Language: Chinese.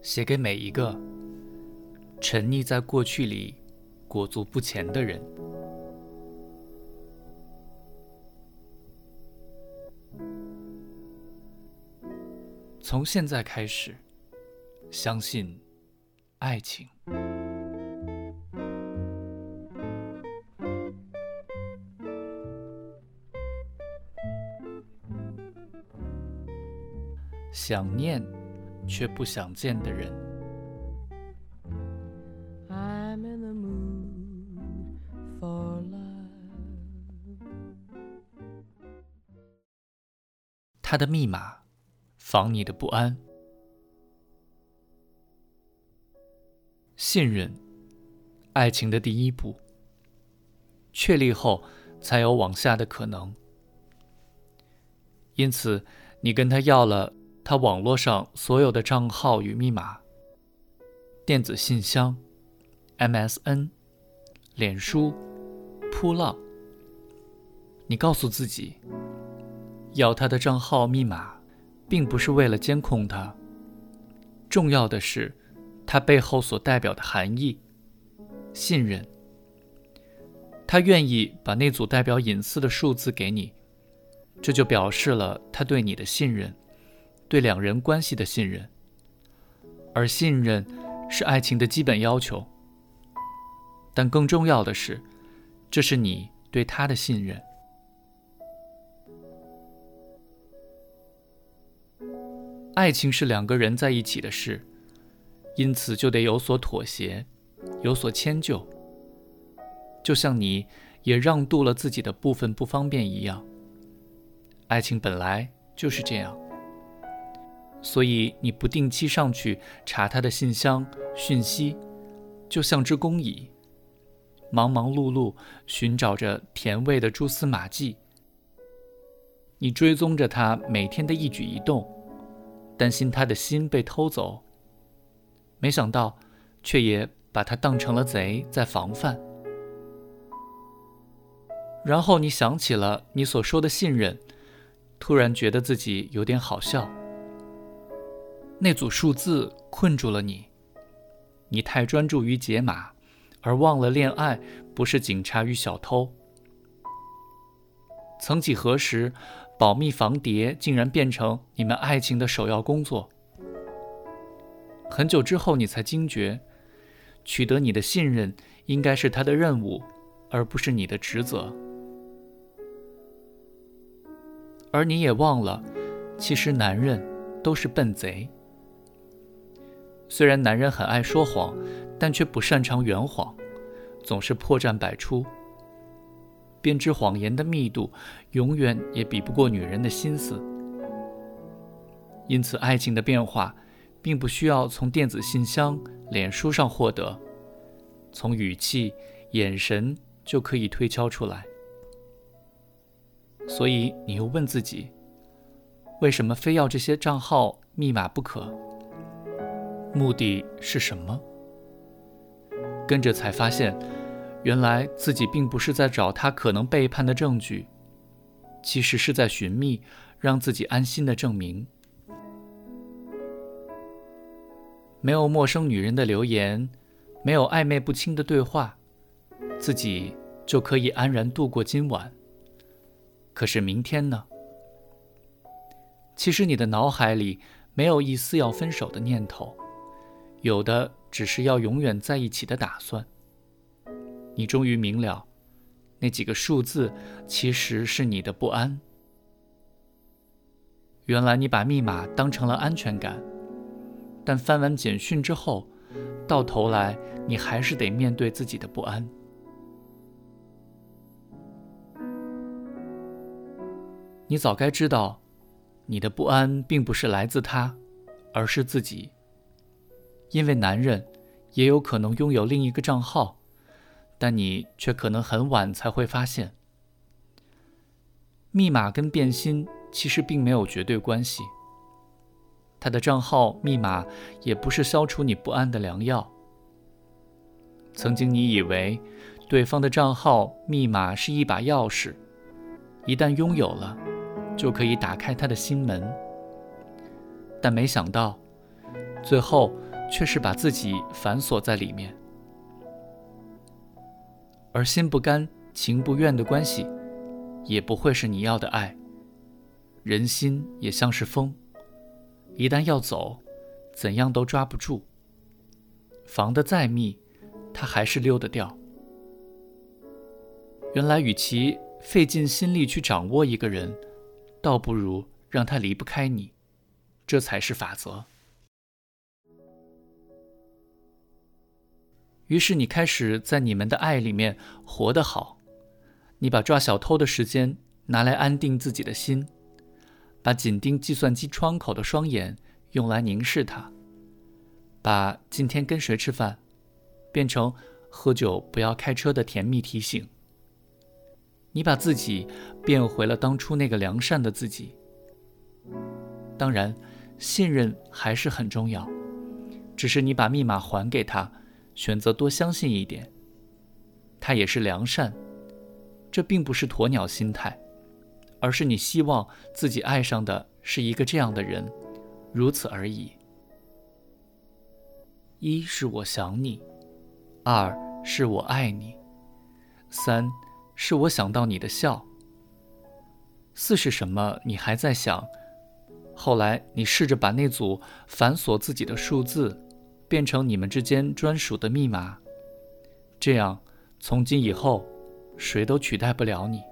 写给每一个沉溺在过去里、裹足不前的人。从现在开始，相信爱情。想念却不想见的人。他的密码，防你的不安。信任，爱情的第一步。确立后，才有往下的可能。因此，你跟他要了。他网络上所有的账号与密码、电子信箱、MSN、脸书、扑浪，你告诉自己，要他的账号密码，并不是为了监控他。重要的是，他背后所代表的含义：信任。他愿意把那组代表隐私的数字给你，这就表示了他对你的信任。对两人关系的信任，而信任是爱情的基本要求。但更重要的是，这是你对他的信任。爱情是两个人在一起的事，因此就得有所妥协，有所迁就。就像你也让渡了自己的部分不方便一样，爱情本来就是这样。所以你不定期上去查他的信箱讯息，就像只工蚁，忙忙碌碌寻找着甜味的蛛丝马迹。你追踪着他每天的一举一动，担心他的心被偷走，没想到却也把他当成了贼在防范。然后你想起了你所说的信任，突然觉得自己有点好笑。那组数字困住了你，你太专注于解码，而忘了恋爱不是警察与小偷。曾几何时，保密防谍竟然变成你们爱情的首要工作。很久之后，你才惊觉，取得你的信任应该是他的任务，而不是你的职责。而你也忘了，其实男人都是笨贼。虽然男人很爱说谎，但却不擅长圆谎，总是破绽百出。编织谎言的密度，永远也比不过女人的心思。因此，爱情的变化，并不需要从电子信箱、脸书上获得，从语气、眼神就可以推敲出来。所以，你又问自己：为什么非要这些账号密码不可？目的是什么？跟着才发现，原来自己并不是在找他可能背叛的证据，其实是在寻觅让自己安心的证明。没有陌生女人的留言，没有暧昧不清的对话，自己就可以安然度过今晚。可是明天呢？其实你的脑海里没有一丝要分手的念头。有的只是要永远在一起的打算。你终于明了，那几个数字其实是你的不安。原来你把密码当成了安全感，但翻完简讯之后，到头来你还是得面对自己的不安。你早该知道，你的不安并不是来自他，而是自己。因为男人也有可能拥有另一个账号，但你却可能很晚才会发现。密码跟变心其实并没有绝对关系。他的账号密码也不是消除你不安的良药。曾经你以为对方的账号密码是一把钥匙，一旦拥有了，就可以打开他的心门。但没想到，最后。却是把自己反锁在里面。而心不甘情不愿的关系，也不会是你要的爱。人心也像是风，一旦要走，怎样都抓不住。防得再密，它还是溜得掉。原来，与其费尽心力去掌握一个人，倒不如让他离不开你，这才是法则。于是，你开始在你们的爱里面活得好。你把抓小偷的时间拿来安定自己的心，把紧盯计算机窗口的双眼用来凝视它，把今天跟谁吃饭变成喝酒不要开车的甜蜜提醒。你把自己变回了当初那个良善的自己。当然，信任还是很重要，只是你把密码还给他，选择多相信一点。他也是良善，这并不是鸵鸟心态，而是你希望自己爱上的是一个这样的人，如此而已。一是我想你，二是我爱你，三。是我想到你的笑。四是什么？你还在想？后来你试着把那组反锁自己的数字，变成你们之间专属的密码，这样从今以后，谁都取代不了你。